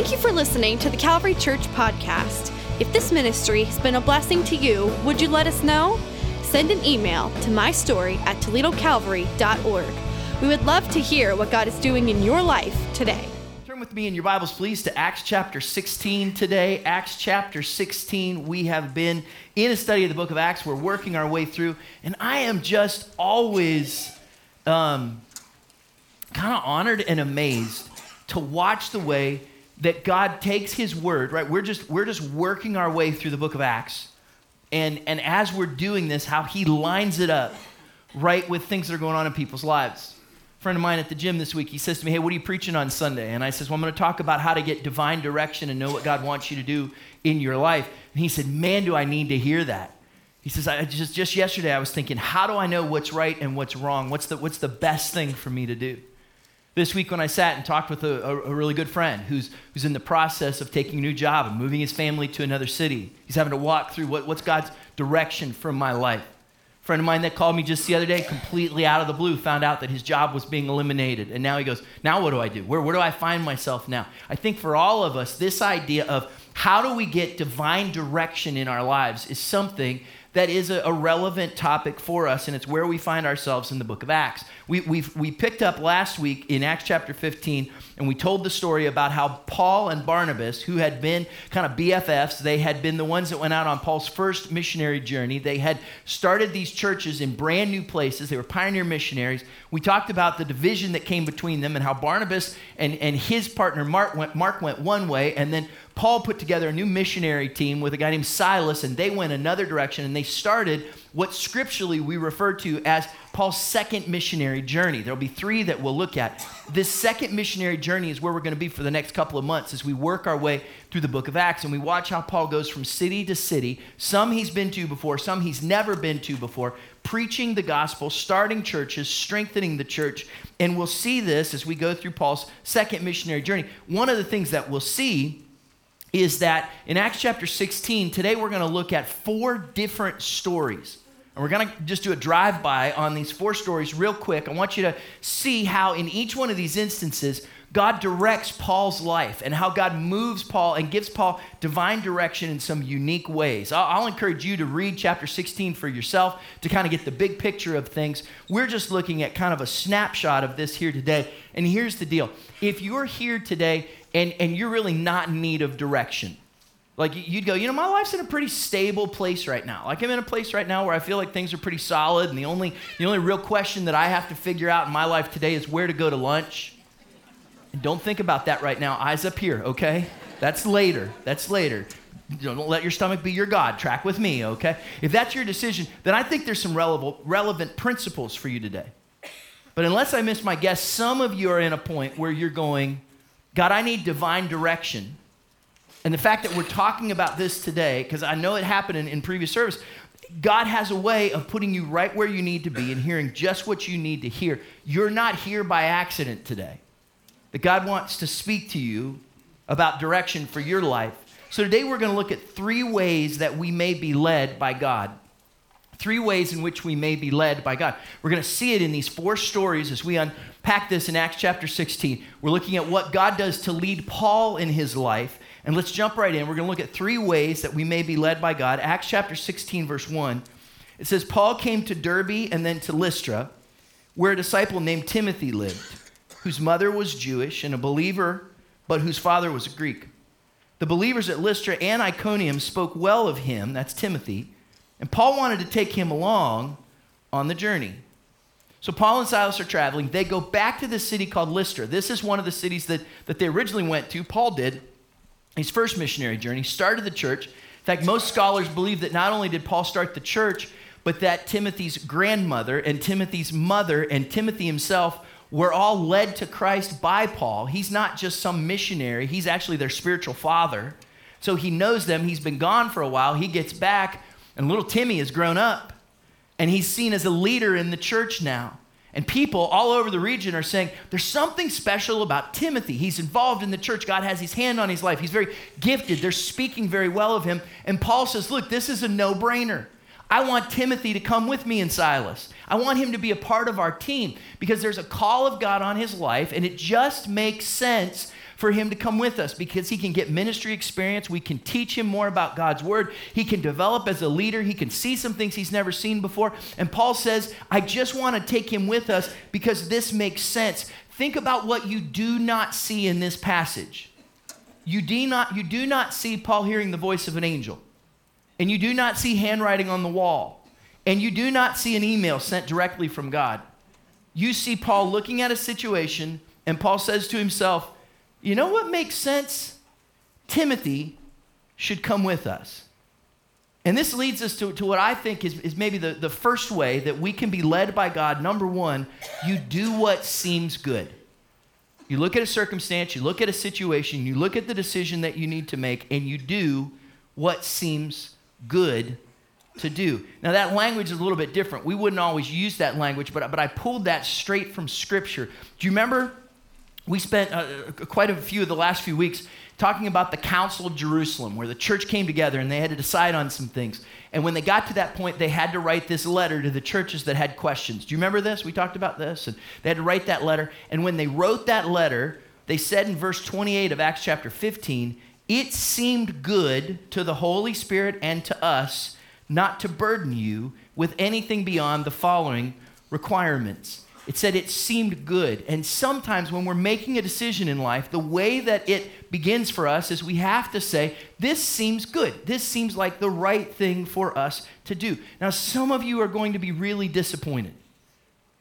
Thank you for listening to the Calvary Church podcast. If this ministry has been a blessing to you, would you let us know? Send an email to mystory at toledocalvary.org. We would love to hear what God is doing in your life today. Turn with me in your Bibles, please, to Acts chapter 16 today. Acts chapter 16. We have been in a study of the book of Acts. We're working our way through, and I am just always um, kind of honored and amazed to watch the way that God takes his word, right? We're just we're just working our way through the book of Acts. And and as we're doing this, how he lines it up right with things that are going on in people's lives. A friend of mine at the gym this week, he says to me, Hey, what are you preaching on Sunday? And I says, Well, I'm going to talk about how to get divine direction and know what God wants you to do in your life. And he said, Man, do I need to hear that. He says, I just, just yesterday I was thinking, how do I know what's right and what's wrong? What's the, what's the best thing for me to do? This week, when I sat and talked with a, a, really good friend who's, who's in the process of taking a new job and moving his family to another city, he's having to walk through what, what's God's direction for my life. A friend of mine that called me just the other day, completely out of the blue, found out that his job was being eliminated. And now he goes, Now what do I do? Where, where do I find myself now? I think for all of us, this idea of how do we get divine direction in our lives is something that is a, relevant topic for us, and it's where we find ourselves in the book of Acts. We, we we picked up last week in Acts chapter 15, and we told the story about how Paul and Barnabas, who had been kind of BFFs, they had been the ones that went out on Paul's first missionary journey. They had started these churches in brand new places, they were pioneer missionaries. We talked about the division that came between them and how Barnabas and, and his partner Mark went, Mark went one way, and then Paul put together a new missionary team with a guy named Silas, and they went another direction, and they started what scripturally we refer to as Paul's second missionary journey. There'll be three that we'll look at. This second missionary journey is where we're going to be for the next couple of months as we work our way through the book of Acts and we watch how Paul goes from city to city. Some he's been to before, some he's never been to before, preaching the gospel, starting churches, strengthening the church. And we'll see this as we go through Paul's second missionary journey. One of the things that we'll see is that in Acts chapter 16, today we're going to look at four different stories. And we're going to just do a drive by on these four stories real quick. I want you to see how, in each one of these instances, God directs Paul's life and how God moves Paul and gives Paul divine direction in some unique ways. I'll, I'll, encourage you to read chapter 16 for yourself to kind of get the big picture of things. We're just looking at kind of a snapshot of this here today. And here's the deal if you're here today and, and you're really not in need of direction. Like you'd go, you know, my life's in a pretty stable place right now. Like I'm in a place right now where I feel like things are pretty solid, and the only the only real question that I have to figure out in my life today is where to go to lunch. And don't think about that right now. Eyes up here, okay? That's later. That's later. Don't let your stomach be your God. Track with me, okay? If that's your decision, then I think there's some relevant, relevant principles for you today. But unless I miss my guess, some of you are in a point where you're going, God, I need divine direction. And the fact that we're talking about this today, because I know it happened in, in previous service, God has a way of putting you right where you need to be and hearing just what you need to hear. You're not here by accident today. That God wants to speak to you about direction for your life. So today we're going to look at three ways that we may be led by God. Three ways in which we may be led by God. We're going to see it in these four stories as we unpack this in Acts chapter 16. We're looking at what God does to lead Paul in his life. And let's jump right in. We're going to look at three ways that we may be led by God. Acts chapter 16, verse 1. It says, Paul came to Derbe and then to Lystra, where a disciple named Timothy lived, whose mother was Jewish and a believer, but whose father was a Greek. The believers at Lystra and Iconium spoke well of him, that's Timothy, and Paul wanted to take him along on the journey. So Paul and Silas are traveling. They go back to the city called Lystra. This is one of the cities that, that they originally went to. Paul did his first missionary journey, started the church. In fact, most scholars believe that not only did Paul start the church, but that Timothy's grandmother and Timothy's mother and Timothy himself were all led to Christ by Paul. He's not just some missionary, he's actually their spiritual father. So he knows them. He's been gone for a while. He gets back, and little Timmy has grown up, and he's seen as a leader in the church now. And people all over the region are saying, there's something special about Timothy. He's involved in the church. God has his hand on his life. He's very gifted. They're speaking very well of him. And Paul says, look, this is a no brainer. I want Timothy to come with me and Silas. I want him to be a part of our team because there's a call of God on his life, and it just makes sense for him to come with us because he can get ministry experience. We can teach him more about God's word. He can develop as a leader. He can see some things he's never seen before. And Paul says, I just want to take him with us because this makes sense. Think about what you do not see in this passage. You do not, you do not see Paul hearing the voice of an angel, and you do not see handwriting on the wall, and you do not see an email sent directly from God. You see Paul looking at a situation, and Paul says to himself, you know what makes sense? Timothy should come with us. And this leads us to, to what I think is, is maybe the, the first way that we can be led by God. Number one, you do what seems good. You look at a circumstance, you look at a situation, you look at the decision that you need to make, and you do what seems good to do. Now, that language is a little bit different. We wouldn't always use that language, but, but I pulled that straight from Scripture. Do you remember we spent uh, quite a few of the last few weeks talking about the Council of Jerusalem, where the church came together and they had to decide on some things. And when they got to that point, they had to write this letter to the churches that had questions. Do you remember this? We talked about this. And they had to write that letter. And when they wrote that letter, they said in verse 28 of Acts chapter 15, it seemed good to the Holy Spirit and to us not to burden you with anything beyond the following requirements it said it seemed good. And sometimes when we're making a decision in life, the way that it begins for us is we have to say, This seems good. This seems like the right thing for us to do. Now, some of you are going to be really disappointed.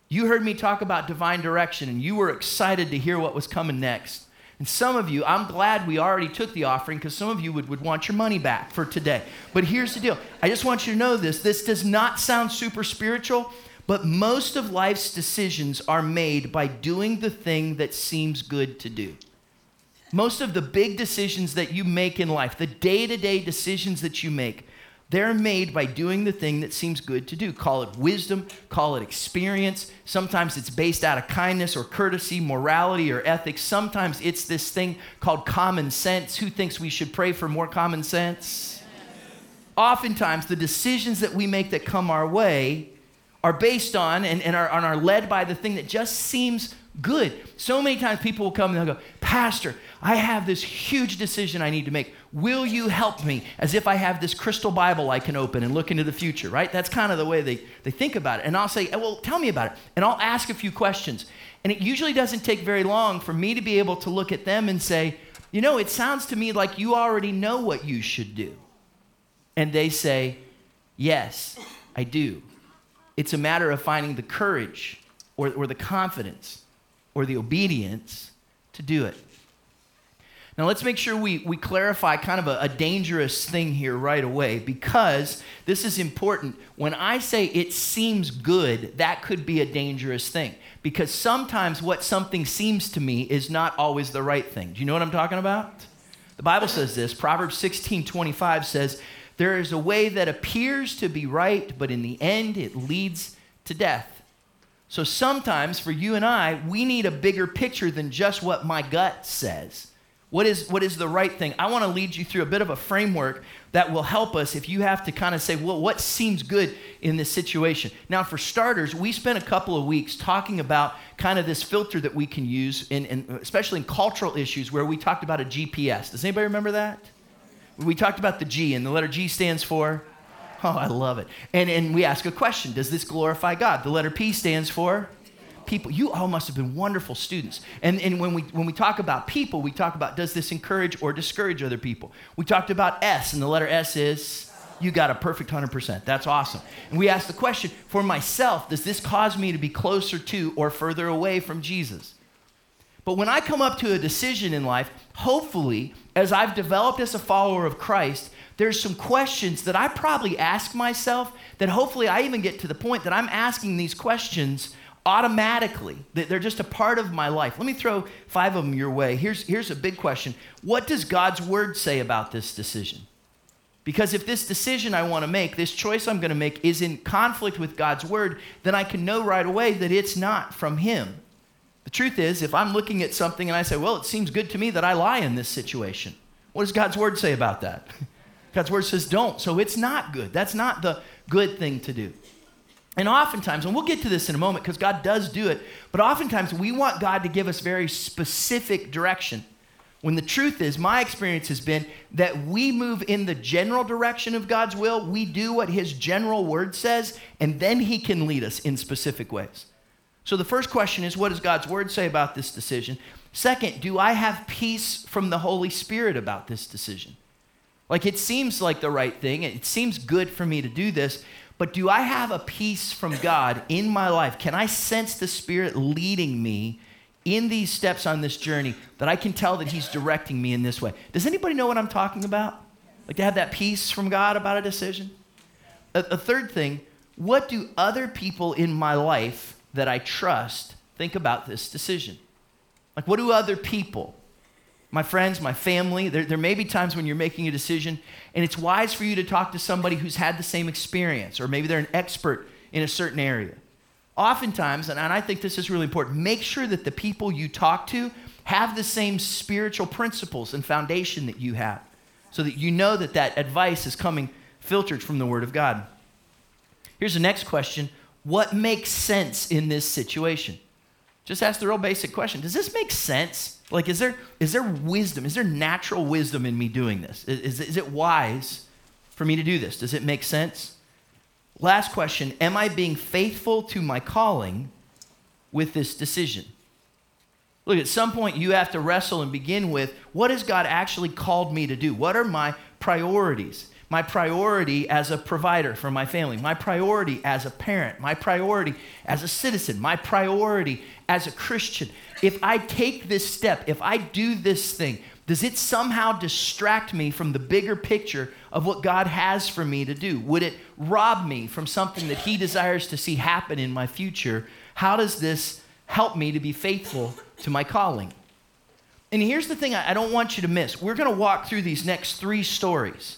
You heard me talk about divine direction and you were excited to hear what was coming next. And some of you, I'm glad we already took the offering because some of you would, would want your money back for today. But here's the deal I just want you to know this. This does not sound super spiritual, but most of life's decisions are made by doing the thing that seems good to do. Most of the big decisions that you make in life, the day to day decisions that you make, they're made by doing the thing that seems good to do. Call it wisdom, call it experience. Sometimes it's based out of kindness or courtesy, morality or ethics. Sometimes it's this thing called common sense. Who thinks we should pray for more common sense? Oftentimes, the decisions that we make that come our way are based on and, and, are, and are led by the thing that just seems good. So many times people will come and they'll go, Pastor, I have this huge decision I need to make. Will you help me? As if I have this crystal Bible I can open and look into the future, right? That's kind of the way they, they think about it. And I'll say, Well, tell me about it. And I'll ask a few questions. And it usually doesn't take very long for me to be able to look at them and say, You know, it sounds to me like you already know what you should do. And they say, Yes, I do. It's a matter of finding the courage or, or the confidence or the obedience to do it. Now, let's make sure we, we clarify kind of a, a, dangerous thing here right away because this is important. When I say it seems good, that could be a dangerous thing because sometimes what something seems to me is not always the right thing. Do you know what I'm talking about? The Bible says this Proverbs 16 25 says, there is a way that appears to be right, but in the end, it leads to death. So sometimes for you and I, we need a bigger picture than just what my gut says. What is, what is the right thing? I want to lead you through a bit of a framework that will help us if you have to kind of say, well, what seems good in this situation? Now, for starters, we spent a couple of weeks talking about kind of this filter that we can use, in, in especially in cultural issues, where we talked about a GPS. Does anybody remember that? We talked about the G, and the letter G stands for? Oh, I love it. And, and we ask a question Does this glorify God? The letter P stands for? People. You all must have been wonderful students. And, and when, we, when we talk about people, we talk about does this encourage or discourage other people? We talked about S, and the letter S is? You got a perfect 100%. That's awesome. And we ask the question for myself, does this cause me to be closer to or further away from Jesus? But when I come up to a decision in life, hopefully, as I've developed as a follower of Christ, there's some questions that I probably ask myself that hopefully I even get to the point that I'm asking these questions automatically. They're just a part of my life. Let me throw five of them your way. Here's, here's a big question What does God's word say about this decision? Because if this decision I want to make, this choice I'm going to make, is in conflict with God's word, then I can know right away that it's not from Him. The truth is, if I'm looking at something and I say, well, it seems good to me that I lie in this situation, what does God's word say about that? God's word says don't. So it's not good. That's not the good thing to do. And oftentimes, and we'll get to this in a moment because God does do it, but oftentimes we want God to give us very specific direction. When the truth is, my experience has been that we move in the general direction of God's will, we do what His general word says, and then He can lead us in specific ways. So the first question is what does God's word say about this decision? Second, do I have peace from the Holy Spirit about this decision? Like it seems like the right thing, it seems good for me to do this, but do I have a peace from God in my life? Can I sense the Spirit leading me in these steps on this journey that I can tell that He's directing me in this way? Does anybody know what I'm talking about? Like to have that peace from God about a decision? A, a third thing, what do other people in my life that I trust think about this decision? Like, what do other people my friends, my family, there, there may be times when you're making a decision, and it's wise for you to talk to somebody who's had the same experience, or maybe they're an expert in a certain area. Oftentimes, and I think this is really important, make sure that the people you talk to have the same spiritual principles and foundation that you have, so that you know that that advice is coming filtered from the Word of God. Here's the next question What makes sense in this situation? Just ask the real basic question Does this make sense? Like, is there, is there wisdom? Is there natural wisdom in me doing this? Is, is, it wise for me to do this? Does it make sense? Last question Am I being faithful to my calling with this decision? Look, at some point you have to wrestle and begin with what has God actually called me to do? What are my priorities? My priority as a provider for my family, my priority as a parent, my priority as a citizen, my priority as a Christian. If I take this step, if I do this thing, does it somehow distract me from the bigger picture of what God has for me to do? Would it rob me from something that He desires to see happen in my future? How does this help me to be faithful to my calling? And here's the thing I don't want you to miss. We're going to walk through these next three stories.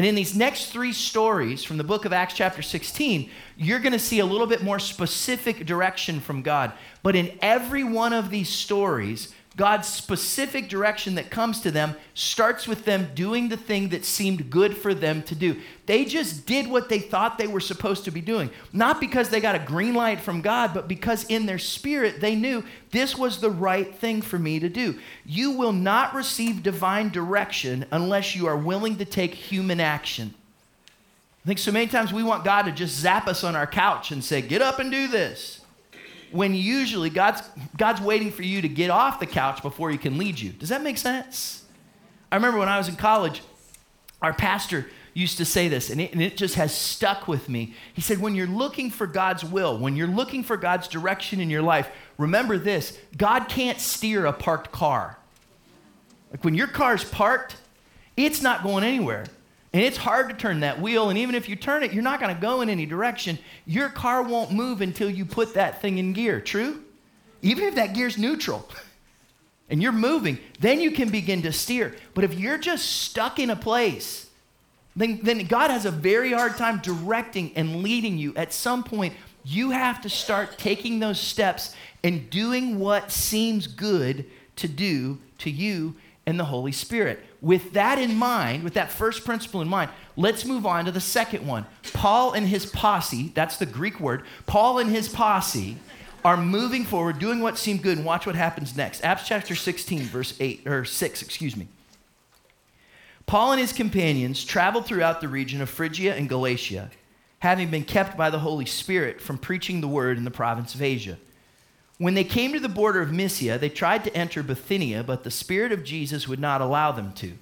And in these next three stories from the book of Acts, chapter 16, you're going to see a little bit more specific direction from God. But in every one of these stories, God's specific direction that comes to them starts with them doing the thing that seemed good for them to do. They just did what they thought they were supposed to be doing. Not because they got a green light from God, but because in their spirit they knew this was the right thing for me to do. You will not receive divine direction unless you are willing to take human action. I think so many times we want God to just zap us on our couch and say, Get up and do this when usually God's, God's waiting for you to get off the couch before he can lead you. Does that make sense? I remember when I was in college, our pastor used to say this, and it, and it, just has stuck with me. He said, When you're looking for God's will, when you're looking for God's direction in your life, remember this God can't steer a parked car. Like when your car's parked, it's not going anywhere. And it's hard to turn that wheel. And even if you turn it, you're not going to go in any direction. Your car won't move until you put that thing in gear. True? Even if that gear's neutral and you're moving, then you can begin to steer. But if you're just stuck in a place, then, then God has a very hard time directing and leading you. At some point, you have to start taking those steps and doing what seems good to do to you and the Holy Spirit with that in mind, with that first principle in mind, let's move on to the second one. Paul and his posse, that's the Greek word, Paul and his posse are moving forward, doing what seemed good, and watch what happens next. Acts chapter 16, verse 8, or 6, excuse me. Paul and his companions traveled throughout the region of Phrygia and Galatia, having been kept by the Holy Spirit from preaching the word in the province of Asia. When they came to the border of Mysia, they tried to enter Bithynia, but the Spirit of Jesus would not allow them to.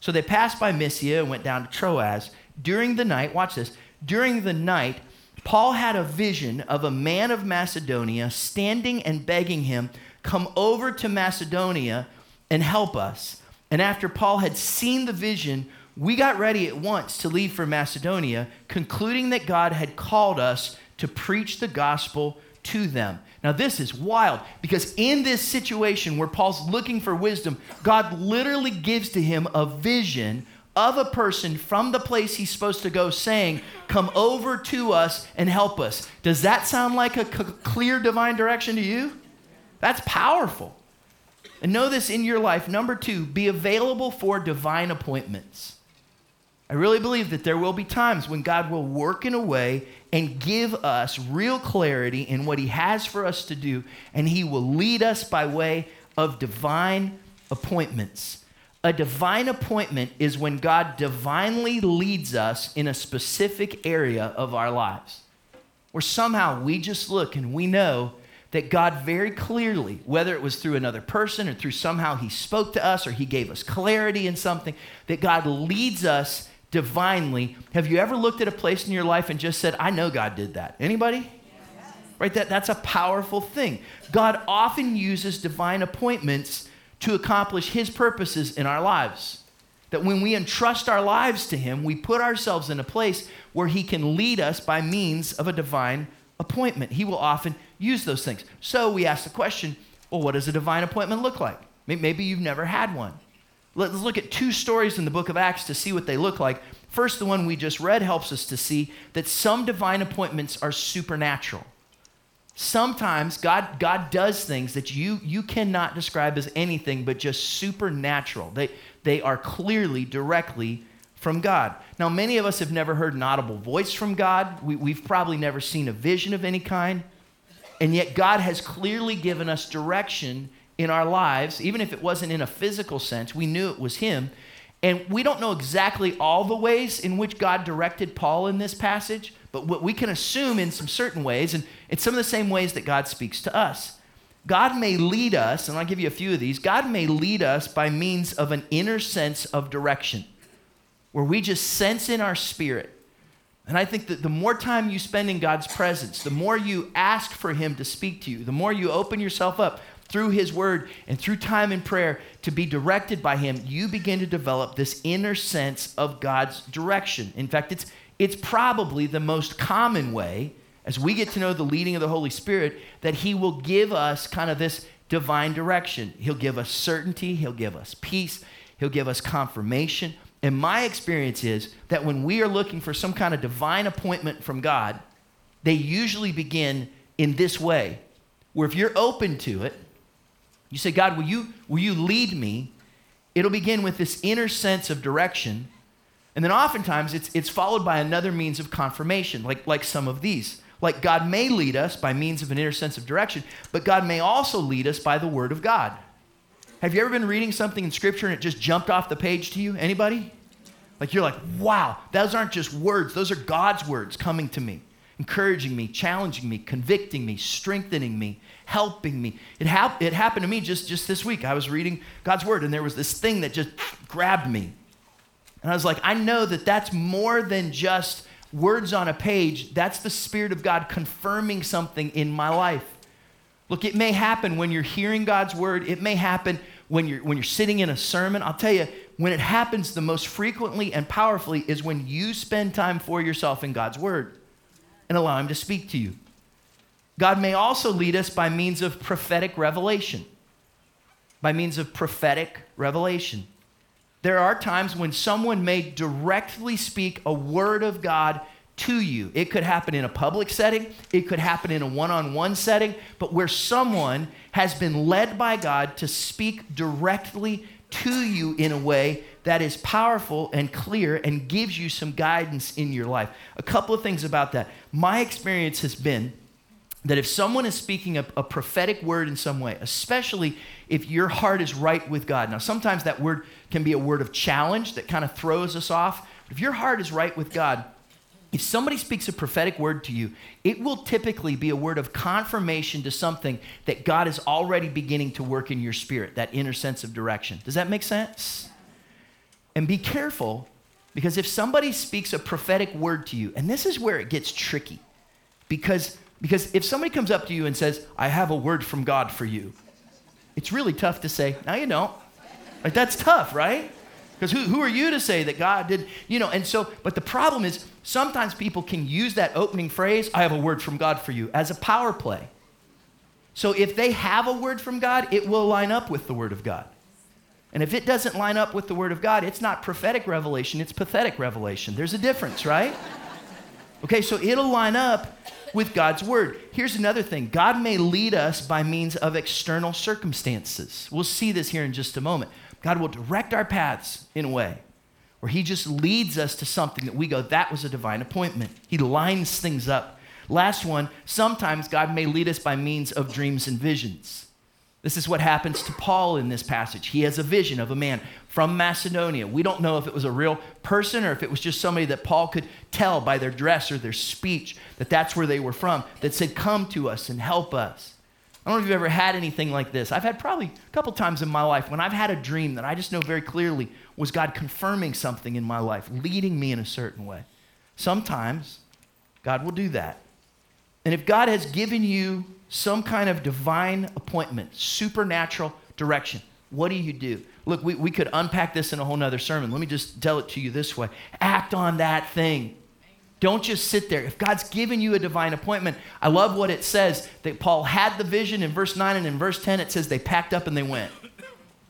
So they passed by Mysia and went down to Troas. During the night, watch this, during the night, Paul had a vision of a man of Macedonia standing and begging him, Come over to Macedonia and help us. And after Paul had seen the vision, we got ready at once to leave for Macedonia, concluding that God had called us to preach the gospel to them. Now, this is wild because in this situation where Paul's looking for wisdom, God literally gives to him a vision of a person from the place he's supposed to go saying, Come over to us and help us. Does that sound like a c- clear divine direction to you? That's powerful. And know this in your life. Number two, be available for divine appointments. I really believe that there will be times when God will work in a way and give us real clarity in what He has for us to do, and He will lead us by way of divine appointments. A divine appointment is when God divinely leads us in a specific area of our lives, where somehow we just look and we know that God very clearly, whether it was through another person or through somehow He spoke to us or He gave us clarity in something, that God leads us divinely. Have you ever looked at a place in your life and just said, I know God did that? Anybody? Right? That, that's a powerful thing. God often uses divine appointments to accomplish His purposes in our lives. That when we entrust our lives to Him, we put ourselves in a place where He can lead us by means of a divine appointment. He will often use those things. So we ask the question well, what does a divine appointment look like? Maybe you've never had one. Let's look at two stories in the book of Acts to see what they look like. First, the one we just read helps us to see that some divine appointments are supernatural. Sometimes God, God does things that you, you cannot describe as anything but just supernatural. They, they are clearly, directly from God. Now, many of us have never heard an audible voice from God. We, we've probably never seen a vision of any kind. And yet, God has clearly given us direction in our lives, even if it wasn't in a physical sense, we knew it was Him. And we don't know exactly all the ways in which God directed Paul in this passage, but what we can assume in some certain ways, and it's some of the same ways that God speaks to us. God may lead us, and I'll give you a few of these. God may lead us by means of an inner sense of direction, where we just sense in our spirit. And I think that the more time you spend in God's presence, the more you ask for Him to speak to you, the more you open yourself up, through His Word and through time in prayer to be directed by Him, you begin to develop this inner sense of God's direction. In fact, it's, it's probably the most common way, as we get to know the leading of the Holy Spirit, that He will give us kind of this divine direction. He'll give us certainty, He'll give us peace, He'll give us confirmation. And my experience is that when we are looking for some kind of divine appointment from God, they usually begin in this way, where if you're open to it, you say, God, will you, will you lead me? It'll begin with this inner sense of direction. And then oftentimes it's, it's followed by another means of confirmation, like, like some of these. Like God may lead us by means of an inner sense of direction, but God may also lead us by the word of God. Have you ever been reading something in scripture and it just jumped off the page to you? Anybody? Like you're like, wow, those aren't just words, those are God's words coming to me, encouraging me, challenging me, convicting me, strengthening me, helping me. It, hap- it happened to me just, just this week. I was reading God's word, and there was this thing that just grabbed me. And I was like, I know that that's more than just words on a page. That's the Spirit of God confirming something in my life. Look, it may happen when you're hearing God's word, it may happen when you're, when you're sitting in a sermon. I'll tell you, when it happens the most frequently and powerfully is when you spend time for yourself in God's word and allow Him to speak to you. God may also lead us by means of prophetic revelation. By means of prophetic revelation. There are times when someone may directly speak a word of God to you. It could happen in a public setting, it could happen in a one on one setting, but where someone has been led by God to speak directly to you in a way that is powerful and clear and gives you some guidance in your life. A couple of things about that. My experience has been that if someone is speaking a, a, prophetic word in some way, especially if your heart is right with God, now sometimes that word can be a word of challenge that kind of throws us off. But if your heart is right with God, if somebody speaks a prophetic word to you, it will typically be a word of confirmation to something that God is already beginning to work in your spirit, that inner sense of direction. Does that make sense? And be careful because if somebody speaks a prophetic word to you, and this is where it gets tricky, because because if somebody comes up to you and says, I have a word from God for you, it's really tough to say, No, you don't. Like, that's tough, right? Because who, who are you to say that God did, you know? And so, but the problem is sometimes people can use that opening phrase, I have a word from God for you, as a power play. So if they have a word from God, it will line up with the word of God. And if it doesn't line up with the word of God, it's not prophetic revelation, it's pathetic revelation. There's a difference, right? Okay, so it'll line up with God's word. Here's another thing God may lead us by means of external circumstances. We'll see this here in just a moment. God will direct our paths in a way where He just leads us to something that we go, that was a divine appointment. He lines things up. Last one, sometimes God may lead us by means of dreams and visions. This is what happens to Paul in this passage. He has a vision of a man from Macedonia. We don't know if it was a real person or if it was just somebody that Paul could tell by their dress or their speech that that's where they were from, that said, Come to us and help us. I don't know if you've ever had anything like this. I've had probably a couple times in my life when I've had a dream that I just know very clearly was God confirming something in my life, leading me in a certain way. Sometimes God will do that. And if God has given you some kind of divine appointment, supernatural direction, what do you do? Look, we, we could unpack this in a whole nother sermon. Let me just tell it to you this way act on that thing. Don't just sit there. If God's given you a divine appointment, I love what it says that Paul had the vision in verse 9, and in verse 10, it says they packed up and they went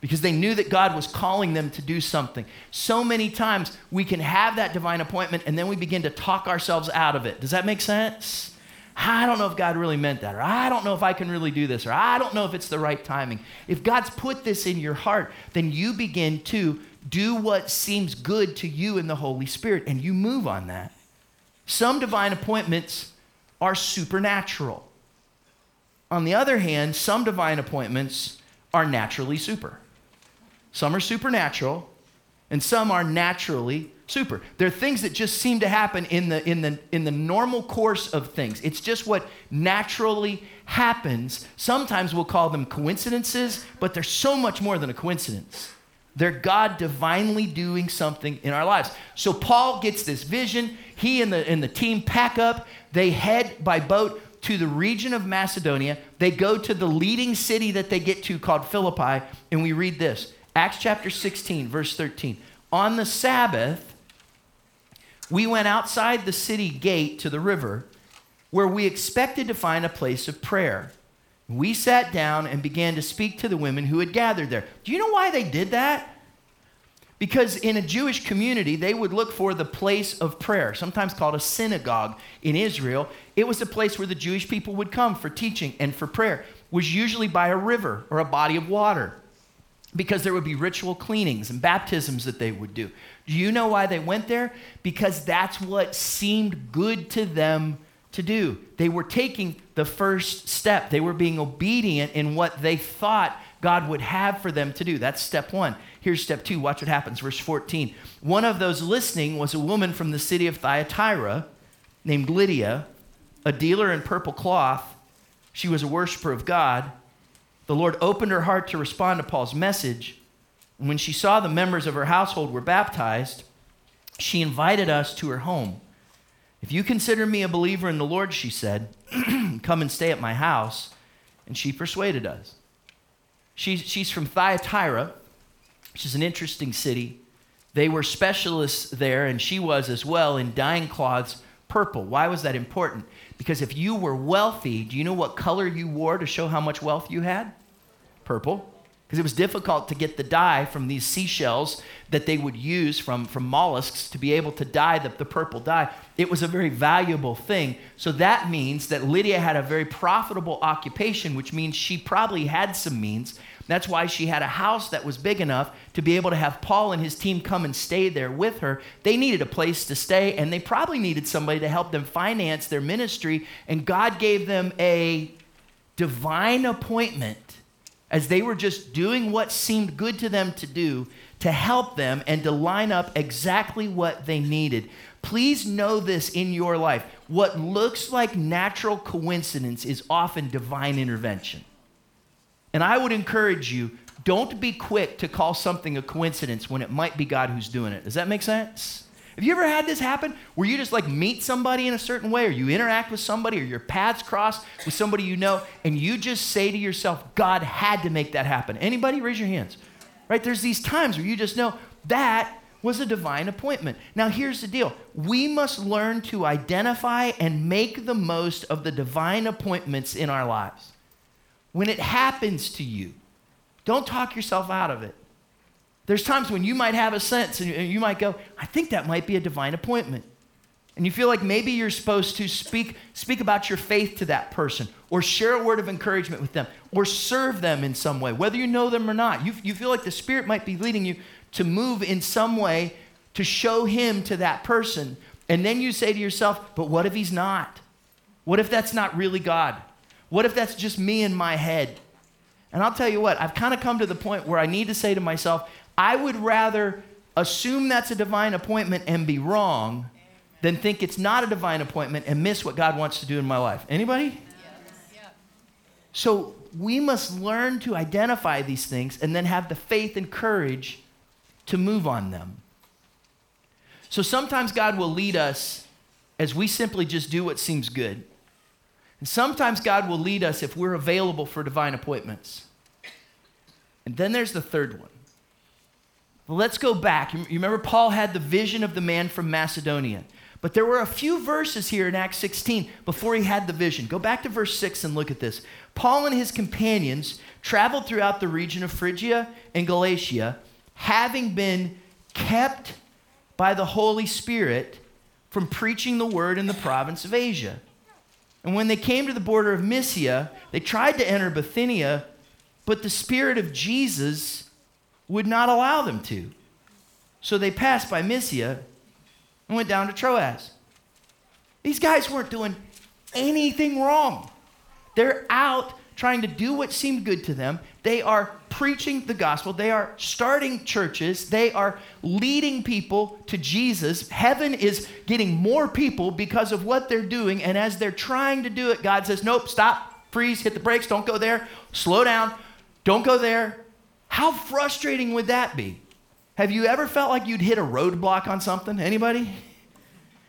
because they knew that God was calling them to do something. So many times we can have that divine appointment and then we begin to talk ourselves out of it. Does that make sense? I don't know if God really meant that, or I don't know if I can really do this, or I don't know if it's the right timing. If God's put this in your heart, then you begin to do what seems good to you in the Holy Spirit and you move on that. Some divine appointments are supernatural. On the other hand, some divine appointments are naturally super. Some are supernatural, and some are naturally super. There are things that just seem to happen in the, in, the, in the normal course of things. It's just what naturally happens. Sometimes we'll call them coincidences, but they're so much more than a coincidence. They're God divinely doing something in our lives. So Paul gets this vision. He and the, and the team pack up. They head by boat to the region of Macedonia. They go to the leading city that they get to called Philippi. And we read this Acts chapter 16, verse 13. On the Sabbath, we went outside the city gate to the river where we expected to find a place of prayer. We sat down and began to speak to the women who had gathered there. Do you know why they did that? Because in a Jewish community, they would look for the place of prayer, sometimes called a synagogue in Israel. It was a place where the Jewish people would come for teaching and for prayer. It was usually by a river or a body of water because there would be ritual cleanings and baptisms that they would do. Do you know why they went there? Because that's what seemed good to them to do. They were taking the first step, they were being obedient in what they thought God would have for them to do. That's step one. Here's step two. Watch what happens. Verse 14. One of those listening was a woman from the city of Thyatira named Lydia, a dealer in purple cloth. She was a worshiper of God the Lord opened her heart to respond to Paul's message. And when she saw the members of her household were baptized, she invited us to her home. If you consider me a believer in the Lord, she said, come and stay at my house. And she persuaded us. She's, she's from Thyatira, which is an interesting city. They were specialists there, and she was as well, in dyeing cloths purple. Why was that important? Because if you were wealthy, do you know what color you wore to show how much wealth you had? Purple. Because it was difficult to get the dye from these seashells that they would use from, from mollusks to be able to dye the, the purple dye. It was a very valuable thing. So that means that Lydia had a very profitable occupation, which means she probably had some means. That's why she had a house that was big enough to be able to have Paul and his team come and stay there with her. They needed a place to stay, and they probably needed somebody to help them finance their ministry. And God gave them a divine appointment as they were just doing what seemed good to them to do to help them and to line up exactly what they needed. Please know this in your life. What looks like natural coincidence is often divine intervention. And I would encourage you don't be quick to call something a coincidence when it might be God who's doing it. Does that make sense? Have you ever had this happen where you just like meet somebody in a certain way or you interact with somebody or your paths cross with somebody you know and you just say to yourself, God had to make that happen? Anybody raise your hands. Right? There's these times where you just know that was a divine appointment. Now here's the deal. We must learn to identify and make the most of the divine appointments in our lives when it happens to you, don't talk yourself out of it. There's times when you might have a sense and you might go, I think that might be a divine appointment. And you feel like maybe you're supposed to speak, speak about your faith to that person or share a word of encouragement with them or serve them in some way, whether you know them or not. You, you feel like the Spirit might be leading you to move in some way to show Him to that person. And then you say to yourself, but what if He's not? What if that's not really God? What if that's just me in my head? And I'll tell you what, I've kind of come to the point where I need to say to myself, I would rather assume that's a divine appointment and be wrong than think it's not a divine appointment and miss what God wants to do in my life. Anybody? So we must learn to identify these things and then have the faith and courage to move on them. So sometimes God will lead us as we simply just do what seems good. And sometimes God will lead us if we're available for divine appointments. And then there's the third one. Well, let's go back. You remember Paul had the vision of the man from Macedonia. But there were a few verses here in Acts 16 before he had the vision. Go back to verse 6 and look at this. Paul and his companions traveled throughout the region of Phrygia and Galatia, having been kept by the Holy Spirit from preaching the word in the province of Asia. And when they came to the border of Mysia, they tried to enter Bithynia, but the Spirit of Jesus would not allow them to. So they passed by Mysia and went down to Troas. These guys weren't doing anything wrong. They're out trying to do what seemed good to them. They are preaching the gospel. They are starting churches. They are leading people to Jesus. Heaven is getting more people because of what they're doing. And as they're trying to do it, God says, Nope, stop, freeze, hit the brakes, don't go there, slow down, don't go there. How frustrating would that be? Have you ever felt like you'd hit a roadblock on something? Anybody?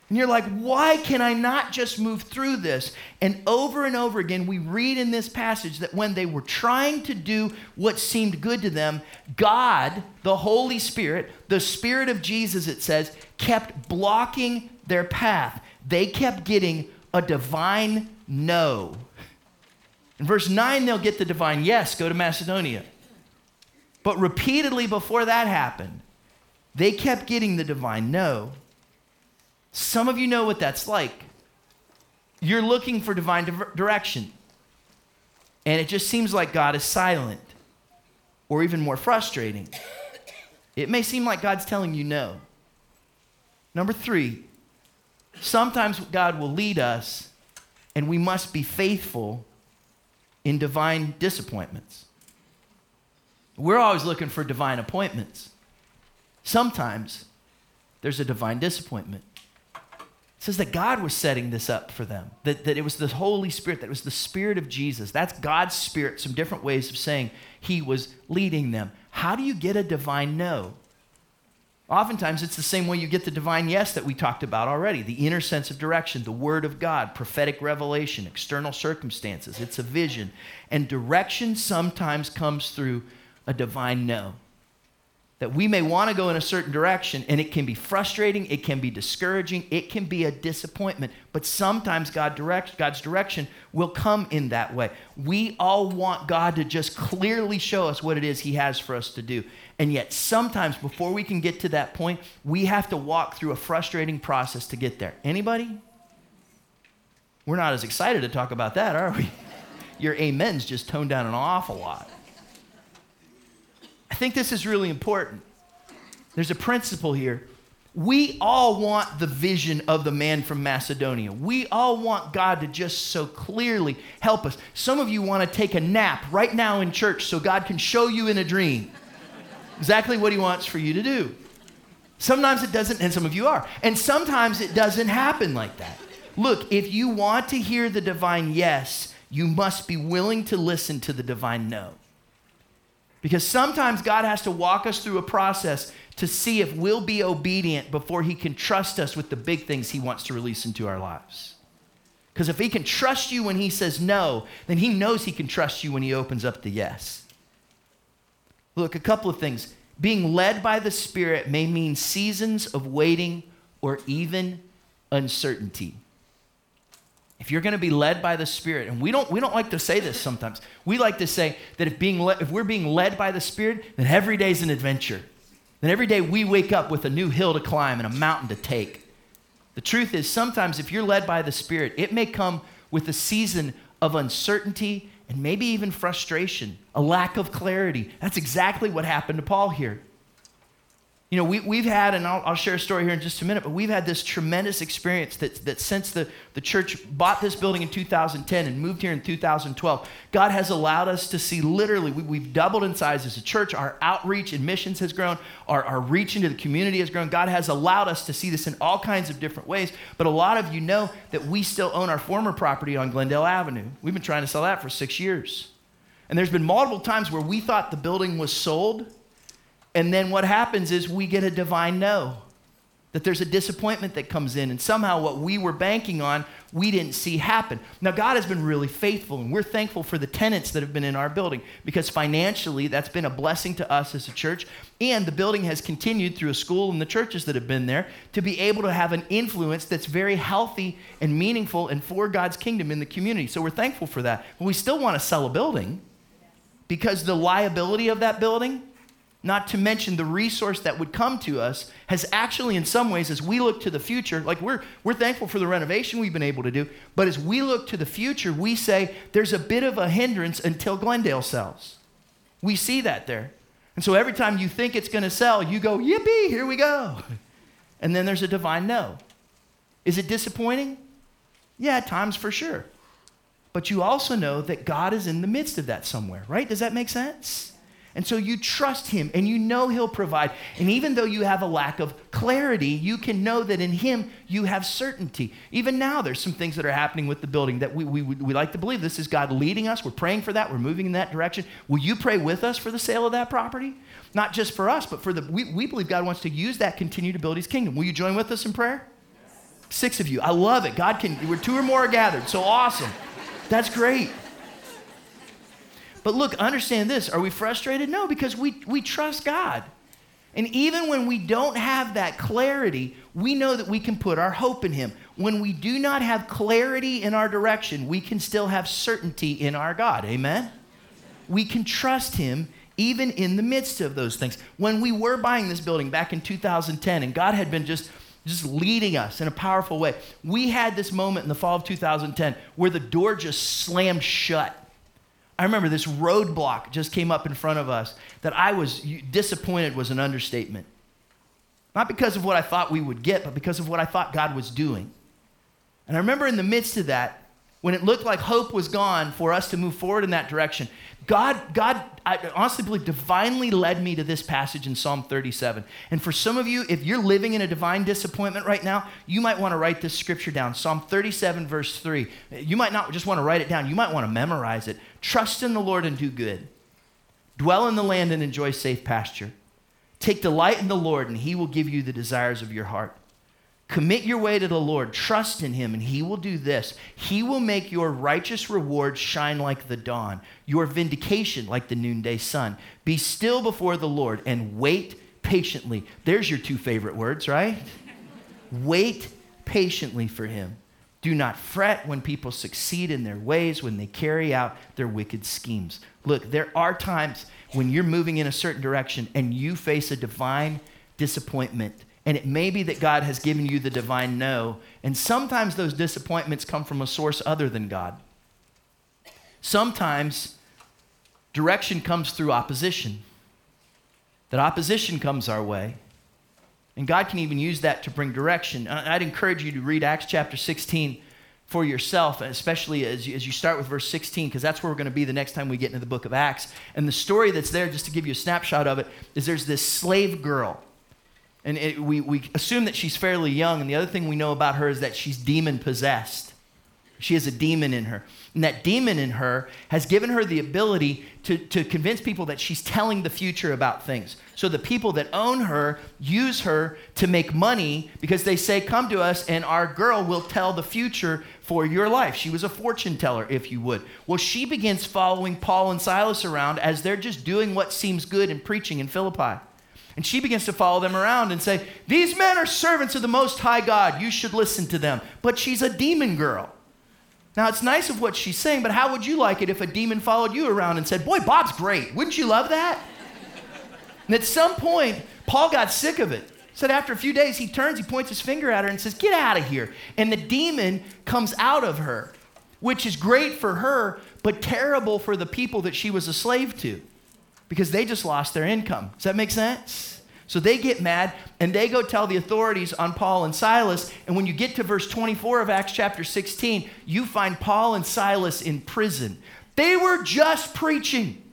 And you're like, why can I not just move through this? And over and over again, we read in this passage that when they were trying to do what seemed good to them, God, the Holy Spirit, the Spirit of Jesus, it says, kept blocking their path. They kept getting a divine no. In verse 9, they'll get the divine yes, go to Macedonia. But repeatedly before that happened, they kept getting the divine no. Some of you know what that's like. You're looking for divine di- direction, and it just seems like God is silent, or even more frustrating. It may seem like God's telling you no. Number three, sometimes God will lead us, and we must be faithful in divine disappointments. We're always looking for divine appointments. Sometimes there's a divine disappointment. It says that God was setting this up for them, that, that it was the Holy Spirit, that it was the Spirit of Jesus. That's God's Spirit, some different ways of saying He was leading them. How do you get a divine no? Oftentimes, it's the same way you get the divine yes that we talked about already the inner sense of direction, the Word of God, prophetic revelation, external circumstances. It's a vision. And direction sometimes comes through a divine no that we may want to go in a certain direction and it can be frustrating it can be discouraging it can be a disappointment but sometimes god directs god's direction will come in that way. We all want god to just clearly show us what it is he has for us to do. And yet sometimes before we can get to that point we have to walk through a frustrating process to get there. Anybody? We're not as excited to talk about that are we? Your amens just toned down an awful lot I think this is really important. There's a principle here. We all want the vision of the man from Macedonia. We all want God to just so clearly help us. Some of you want to take a nap right now in church so God can show you in a dream exactly what He wants for you to do. Sometimes it doesn't, and some of you are. And sometimes it doesn't happen like that. Look, if you want to hear the divine yes, you must be willing to listen to the divine no. Because sometimes God has to walk us through a process to see if we'll be obedient before He can trust us with the big things He wants to release into our lives. Because if He can trust you when He says no, then He knows He can trust you when He opens up the yes. Look, a couple of things. Being led by the Spirit may mean seasons of waiting or even uncertainty. If you're going to be led by the Spirit, and we don't, we don't like to say this sometimes. We like to say that if, being le- if we're being led by the Spirit, then every day is an adventure. Then every day we wake up with a new hill to climb and a mountain to take. The truth is, sometimes if you're led by the Spirit, it may come with a season of uncertainty and maybe even frustration, a lack of clarity. That's exactly what happened to Paul here. You know, we, we've had, and I'll, I'll, share a story here in just a minute, but we've had this tremendous experience that, that since the, the church bought this building in 2010 and moved here in 2012, God has allowed us to see literally, we, have doubled in size as a church. Our outreach and missions has grown, our, our reach into the community has grown. God has allowed us to see this in all kinds of different ways. But a lot of you know that we still own our former property on Glendale Avenue. We've been trying to sell that for six years. And there's been multiple times where we thought the building was sold and then what happens is we get a divine no. That there's a disappointment that comes in, and somehow what we were banking on, we didn't see happen. Now, God has been really faithful, and we're thankful for the tenants that have been in our building because financially that's been a blessing to us as a church. And the building has continued through a school and the churches that have been there to be able to have an influence that's very healthy and meaningful and for God's kingdom in the community. So we're thankful for that. But we still want to sell a building because the liability of that building not to mention the resource that would come to us, has actually, in some ways, as we look to the future, like we're, we're thankful for the renovation we've been able to do, but as we look to the future, we say there's a bit of a hindrance until Glendale sells. We see that there. And so every time you think it's going to sell, you go, yippee, here we go. And then there's a divine no. Is it disappointing? Yeah, at times for sure. But you also know that God is in the midst of that somewhere, right? Does that make sense? And so you trust him and you know he'll provide. And even though you have a lack of clarity, you can know that in him you have certainty. Even now, there's some things that are happening with the building that we, we, we like to believe this is God leading us. We're praying for that. We're moving in that direction. Will you pray with us for the sale of that property? Not just for us, but for the, we, we believe God wants to use that continue to build his kingdom. Will you join with us in prayer? Six of you. I love it. God can, we're two or more gathered. So awesome. That's great. But look, understand this. Are we frustrated? No, because we, we trust God. And even when we don't have that clarity, we know that we can put our hope in Him. When we do not have clarity in our direction, we can still have certainty in our God. Amen? We can trust Him even in the midst of those things. When we were buying this building back in 2010, and God had been just just leading us in a powerful way. We had this moment in the fall of 2010 where the door just slammed shut I remember this roadblock just came up in front of us that I was disappointed was an understatement. Not because of what I thought we would get, but because of what I thought God was doing. And I remember in the midst of that, when it looked like hope was gone for us to move forward in that direction, God, God, I honestly believe, divinely led me to this passage in Psalm 37. And for some of you, if you're living in a divine disappointment right now, you might want to write this scripture down Psalm 37, verse 3. You might not just want to write it down, you might want to memorize it. Trust in the Lord and do good, dwell in the land and enjoy safe pasture. Take delight in the Lord, and he will give you the desires of your heart. Commit your way to the Lord. Trust in him, and he will do this. He will make your righteous reward shine like the dawn, your vindication like the noonday sun. Be still before the Lord and wait patiently. There's your two favorite words, right? wait patiently for him. Do not fret when people succeed in their ways, when they carry out their wicked schemes. Look, there are times when you're moving in a certain direction and you face a divine disappointment and it may be that God has given you the divine no. And sometimes those disappointments come from a source other than God. Sometimes direction comes through opposition. That opposition comes our way. And God can even use that to bring direction. I'd encourage you to read Acts chapter 16 for yourself, especially as you, as you start with verse 16, because that's where we're going to be the next time we get into the book of Acts. And the story that's there, just to give you a snapshot of it, is there's this slave girl and it, we, we assume that she's fairly young. And the other thing we know about her is that she's demon possessed. She has a demon in her. And that demon in her has given her the ability to, to convince people that she's telling the future about things. So the people that own her use her to make money because they say, Come to us, and our girl will tell the future for your life. She was a fortune teller, if you would. Well, she begins following Paul and Silas around as they're just doing what seems good and preaching in Philippi. And she begins to follow them around and say, These men are servants of the Most High God. You should listen to them. But she's a demon girl. Now, it's nice of what she's saying, but how would you like it if a demon followed you around and said, Boy, Bob's great. Wouldn't you love that? And at some point, Paul got sick of it. Said after a few days, he turns, he points his finger at her and says, Get out of here. And the demon comes out of her, which is great for her, but terrible for the people that she was a slave to because they just lost their income. Does that make sense? So they get mad and they go tell the authorities on Paul and Silas. And when you get to verse 24 of Acts chapter 16, you find Paul and Silas in prison. They were just preaching.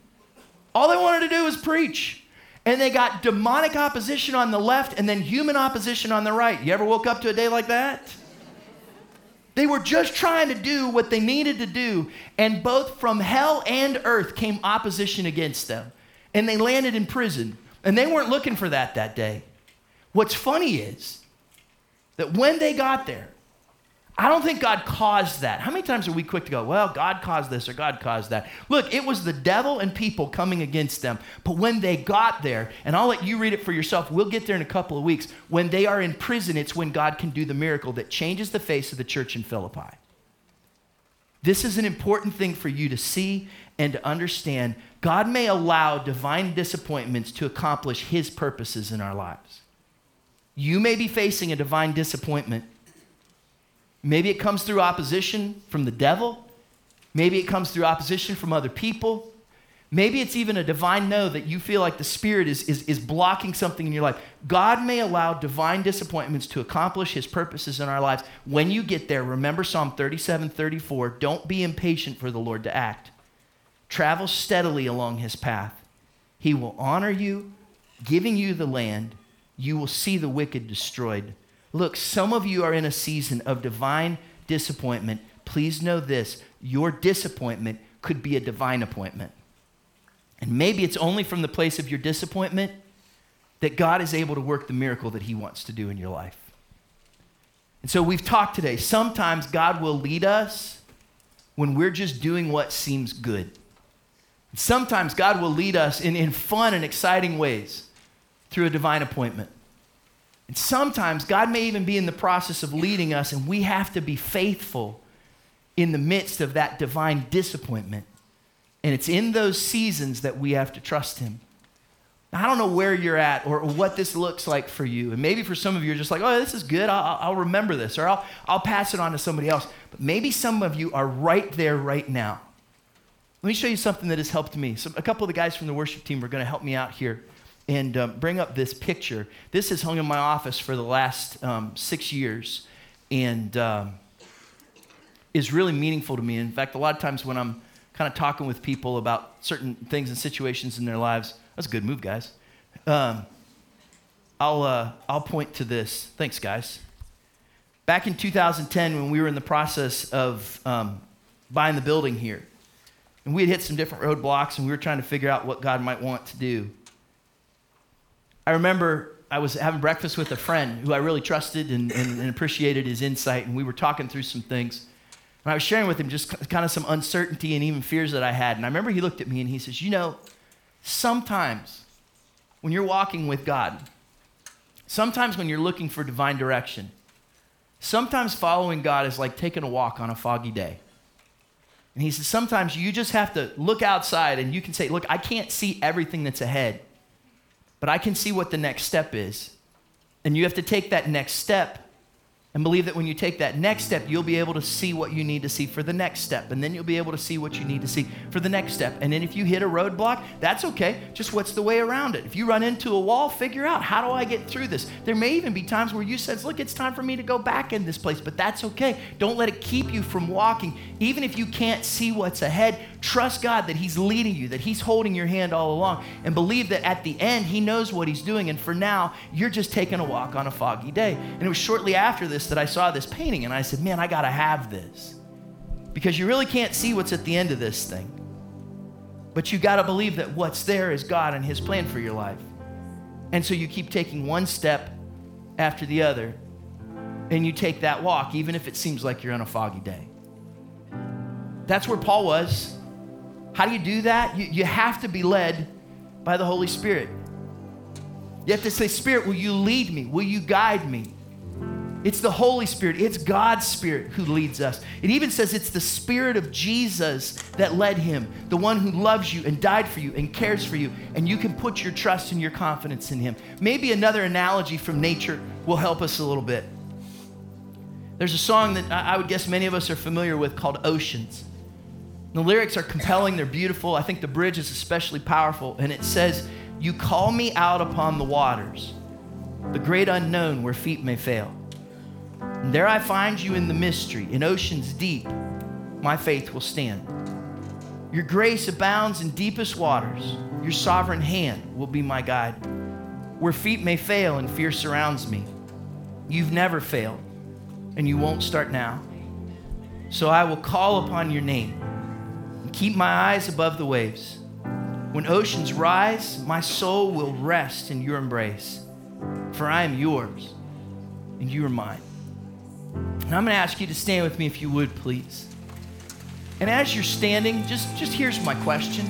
All they wanted to do was preach. And they got demonic opposition on the left and then human opposition on the right. You ever woke up to a day like that? They were just trying to do what they needed to do, and both from hell and earth came opposition against them. And they landed in prison. And they weren't looking for that that day. What's funny is that when they got there, I don't think God caused that. How many times are we quick to go, well, God caused this or God caused that? Look, it was the devil and people coming against them. But when they got there, and I'll let you read it for yourself, we'll get there in a couple of weeks. When they are in prison, it's when God can do the miracle that changes the face of the church in Philippi. This is an important thing for you to see and to understand. God may allow divine disappointments to accomplish his purposes in our lives. You may be facing a divine disappointment Maybe it comes through opposition from the devil. Maybe it comes through opposition from other people. Maybe it's even a divine no that you feel like the Spirit is, is, is blocking something in your life. God may allow divine disappointments to accomplish His purposes in our lives. When you get there, remember Psalm 37 34. Don't be impatient for the Lord to act. Travel steadily along His path. He will honor you, giving you the land. You will see the wicked destroyed. Look, some of you are in a season of divine disappointment. Please know this your disappointment could be a divine appointment. And maybe it's only from the place of your disappointment that God is able to work the miracle that He wants to do in your life. And so we've talked today. Sometimes God will lead us when we're just doing what seems good. Sometimes God will lead us in, in fun and exciting ways through a divine appointment. And sometimes God may even be in the process of leading us, and we have to be faithful in the midst of that divine disappointment. And it's in those seasons that we have to trust Him. I don't know where you're at or, what this looks like for you. And maybe for some of you, you're just like, oh, this is good. I'll, I'll remember this, or I'll, I'll pass it on to somebody else. But maybe some of you are right there right now. Let me show you something that has helped me. So, a couple of the guys from the worship team are going to help me out here and um, bring up this picture. This has hung in my office for the last um, six years and um, is really meaningful to me. In fact, a lot of times when I'm kind of talking with people about certain things and situations in their lives, that's a good move, guys. Um, I'll, uh, I'll point to this. Thanks, guys. Back in 2010, when we were in the process of um, buying the building here, and we had hit some different roadblocks and we were trying to figure out what God might want to do. I remember I was having breakfast with a friend who I really trusted and, and, and, appreciated his insight, and we were talking through some things. And I was sharing with him just kind of some uncertainty and even fears that I had. And I remember he looked at me and he says, You know, sometimes when you're walking with God, sometimes when you're looking for divine direction, sometimes following God is like taking a walk on a foggy day. And he says, Sometimes you just have to look outside and you can say, Look, I can't see everything that's ahead but I can see what the next step is. And you have to take that next step and believe that when you take that next step, you'll be able to see what you need to see for the next step. And then you'll be able to see what you need to see for the next step. And then if you hit a roadblock, that's okay. Just what's the way around it? If you run into a wall, figure out how do I get through this? There may even be times where you says, look, it's time for me to go back in this place, but that's okay. Don't let it keep you from walking. Even if you can't see what's ahead, trust God that He's leading you, that He's holding your hand all along, and believe that at the end, He knows what He's doing. And for now, you're just taking a walk on a foggy day. And it was shortly after this that I saw this painting and I said, man, I got to have this. Because you really can't see what's at the end of this thing. But you got to believe that what's there is God and His plan for your life. And so you keep taking one step after the other and you take that walk, even if it seems like you're on a foggy day. That's where Paul was. How do you do that? You, you have to be led by the Holy Spirit. You have to say, Spirit, will you lead me? Will you guide me? It's the Holy Spirit, it's God's Spirit who leads us. It even says it's the Spirit of Jesus that led him, the one who loves you and died for you and cares for you, and you can put your trust and your confidence in him. Maybe another analogy from nature will help us a little bit. There's a song that I would guess many of us are familiar with called Oceans. The lyrics are compelling, they're beautiful. I think the bridge is especially powerful, and it says, You call me out upon the waters, the great unknown where feet may fail. And there I find you in the mystery, in oceans deep, my faith will stand. Your grace abounds in deepest waters. Your sovereign hand will be my guide. Where feet may fail and fear surrounds me, you've never failed, and you won't start now. So I will call upon your name and keep my eyes above the waves. When oceans rise, my soul will rest in your embrace, for I am yours and you are mine. And I'm going to ask you to stand with me if you would, please. And as you're standing, just, just here's my question.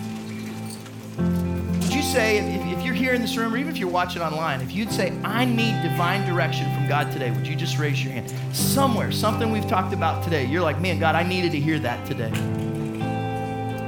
Would you say, if, if you're here in this room, or even if you're watching online, if you'd say, I need divine direction from God today, would you just raise your hand? Somewhere, something we've talked about today, you're like, man, God, I needed to hear that today.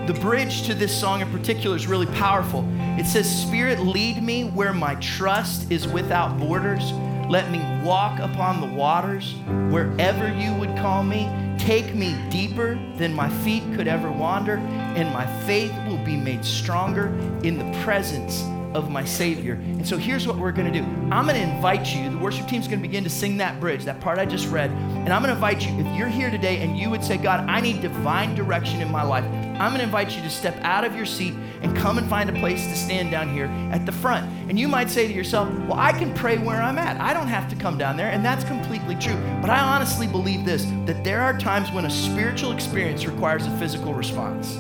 The bridge to this song in particular is really powerful. It says, Spirit, lead me where my trust is without borders. Let me walk upon the waters wherever you would call me. Take me deeper than my feet could ever wander, and my faith will be made stronger in the presence of my Savior. And so here's what we're going to do I'm going to invite you, the worship team's going to begin to sing that bridge, that part I just read. And I'm going to invite you, if you're here today and you would say, God, I need divine direction in my life, I'm going to invite you to step out of your seat and come and find a place to stand down here at the front. And you might say to yourself, Well, I can pray where I'm at. I don't have to come down there. And that's completely true. But I honestly believe this that there are times when a spiritual experience requires a physical response.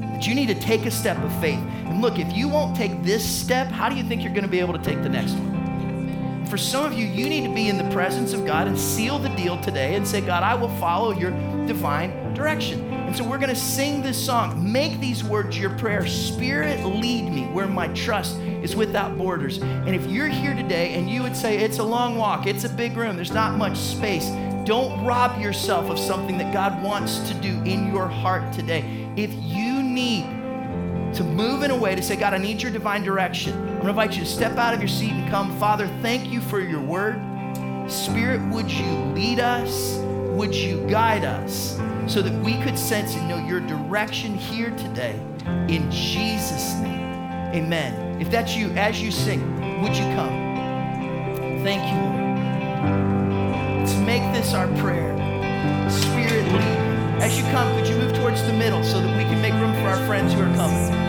That you need to take a step of faith. And look, if you won't take this step, how do you think you're going to be able to take the next one? For some of you, you need to be in the presence of God and seal the deal today and say, God, I will follow your divine direction. And so we're going to sing this song. Make these words your prayer. Spirit, lead me where my trust is without borders. And if you're here today and you would say, it's a long walk, it's a big room, there's not much space, don't rob yourself of something that God wants to do in your heart today. If you need to move in a way to say, God, I need your divine direction, I'm going to invite you to step out of your seat and come. Father, thank you for your word. Spirit, would you lead us? Would you guide us? So that we could sense and know your direction here today. In Jesus' name, amen. If that's you, as you sing, would you come? Thank you. Let's make this our prayer. Spirit, lead. As you come, could you move towards the middle so that we can make room for our friends who are coming?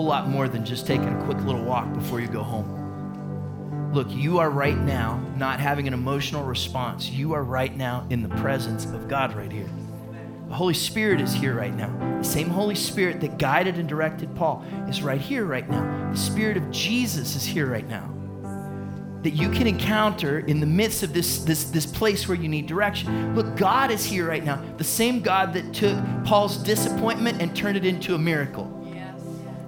Whole lot more than just taking a quick little walk before you go home. Look, you are right now not having an emotional response. You are right now in the presence of God right here. The Holy Spirit is here right now. The same Holy Spirit that guided and directed Paul is right here right now. The Spirit of Jesus is here right now that you can encounter in the midst of this, this, this place where you need direction. Look, God is here right now. The same God that took Paul's disappointment and turned it into a miracle.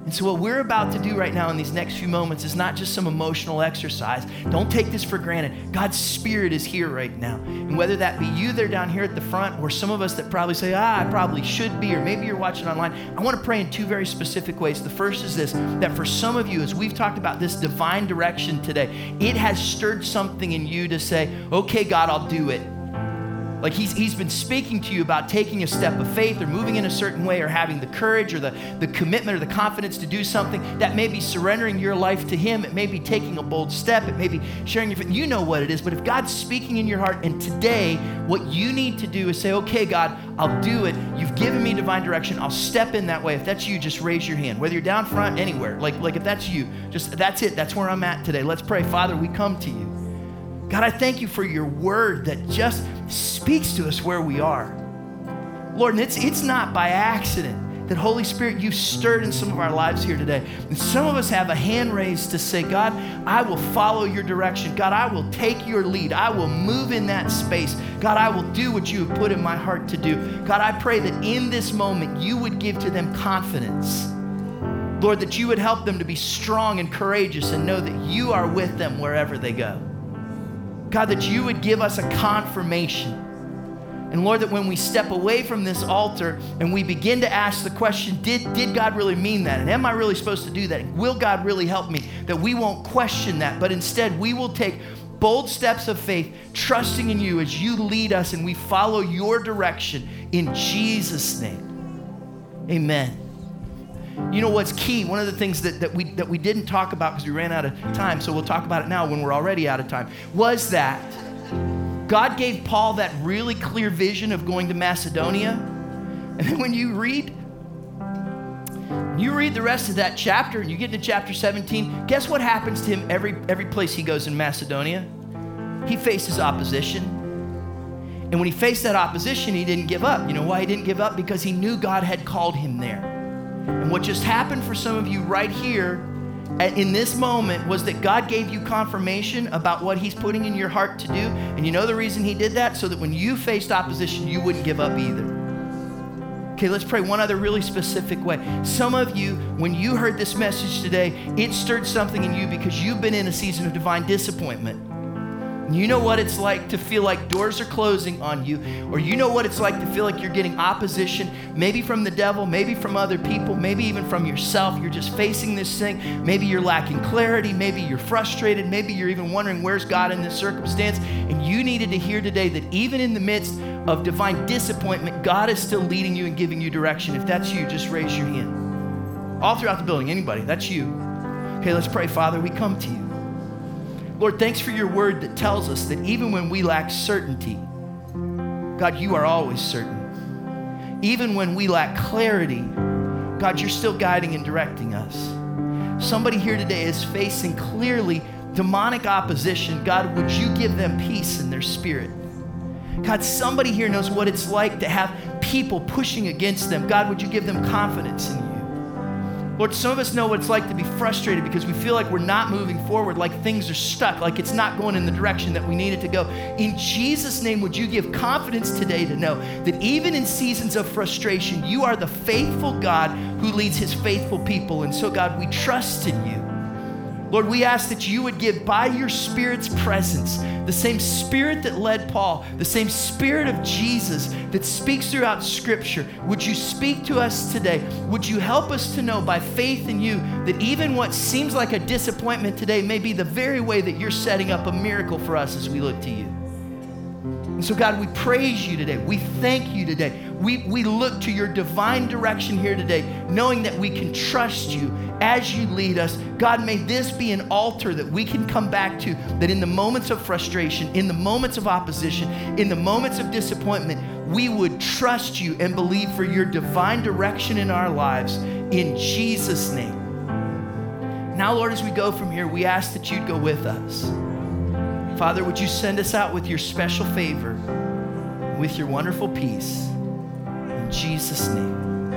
And so, what we're about to do right now in these next few moments is not just some emotional exercise. Don't take this for granted. God's Spirit is here right now. And whether that be you there down here at the front, or some of us that probably say, ah, I probably should be, or maybe you're watching online, I want to pray in two very specific ways. The first is this that for some of you, as we've talked about this divine direction today, it has stirred something in you to say, okay, God, I'll do it. Like he's, he's been speaking to you about taking a step of faith or moving in a certain way or having the courage or the, the commitment or the confidence to do something that may be surrendering your life to him. It may be taking a bold step. It may be sharing your faith. You know what it is. But if God's speaking in your heart and today what you need to do is say, okay, God, I'll do it. You've given me divine direction. I'll step in that way. If that's you, just raise your hand. Whether you're down front, anywhere. Like, like if that's you, just that's it. That's where I'm at today. Let's pray. Father, we come to you. God, I thank you for your word that just speaks to us where we are. Lord, and it's, it's not by accident that Holy Spirit, you've stirred in some of our lives here today. And some of us have a hand raised to say, God, I will follow your direction. God, I will take your lead. I will move in that space. God, I will do what you have put in my heart to do. God, I pray that in this moment you would give to them confidence. Lord, that you would help them to be strong and courageous and know that you are with them wherever they go. God, that you would give us a confirmation. And Lord, that when we step away from this altar and we begin to ask the question, did, did God really mean that? And am I really supposed to do that? Will God really help me? That we won't question that, but instead we will take bold steps of faith, trusting in you as you lead us and we follow your direction in Jesus' name. Amen. You know what's key? One of the things that, that, we, that we didn't talk about because we ran out of time, so we'll talk about it now when we're already out of time, was that God gave Paul that really clear vision of going to Macedonia. And then when you read, you read the rest of that chapter and you get into chapter 17, guess what happens to him every, every place he goes in Macedonia? He faces opposition. And when he faced that opposition, he didn't give up. You know why he didn't give up? Because he knew God had called him there. And what just happened for some of you right here in this moment was that God gave you confirmation about what He's putting in your heart to do. And you know the reason He did that? So that when you faced opposition, you wouldn't give up either. Okay, let's pray one other really specific way. Some of you, when you heard this message today, it stirred something in you because you've been in a season of divine disappointment. You know what it's like to feel like doors are closing on you, or you know what it's like to feel like you're getting opposition, maybe from the devil, maybe from other people, maybe even from yourself. You're just facing this thing. Maybe you're lacking clarity, maybe you're frustrated, maybe you're even wondering where's God in this circumstance. And you needed to hear today that even in the midst of divine disappointment, God is still leading you and giving you direction. If that's you, just raise your hand. All throughout the building, anybody, that's you. Okay, let's pray. Father, we come to you. Lord, thanks for your word that tells us that even when we lack certainty, God, you are always certain. Even when we lack clarity, God, you're still guiding and directing us. Somebody here today is facing clearly demonic opposition. God, would you give them peace in their spirit? God, somebody here knows what it's like to have people pushing against them. God, would you give them confidence in you? Lord, some of us know what it's like to be frustrated because we feel like we're not moving forward, like things are stuck, like it's not going in the direction that we need it to go. In Jesus' name, would you give confidence today to know that even in seasons of frustration, you are the faithful God who leads his faithful people. And so, God, we trust in you. Lord, we ask that you would give by your Spirit's presence the same Spirit that led Paul, the same Spirit of Jesus that speaks throughout Scripture. Would you speak to us today? Would you help us to know by faith in you that even what seems like a disappointment today may be the very way that you're setting up a miracle for us as we look to you? And so, God, we praise you today. We thank you today. We, we look to your divine direction here today, knowing that we can trust you as you lead us. God, may this be an altar that we can come back to, that in the moments of frustration, in the moments of opposition, in the moments of disappointment, we would trust you and believe for your divine direction in our lives in Jesus' name. Now, Lord, as we go from here, we ask that you'd go with us. Father, would you send us out with your special favor, with your wonderful peace? In Jesus' name,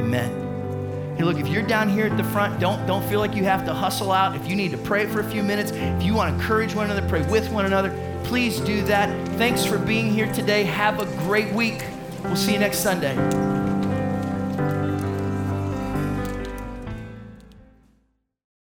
amen. Hey, look, if you're down here at the front, don't, don't feel like you have to hustle out. If you need to pray for a few minutes, if you want to encourage one another, pray with one another, please do that. Thanks for being here today. Have a great week. We'll see you next Sunday.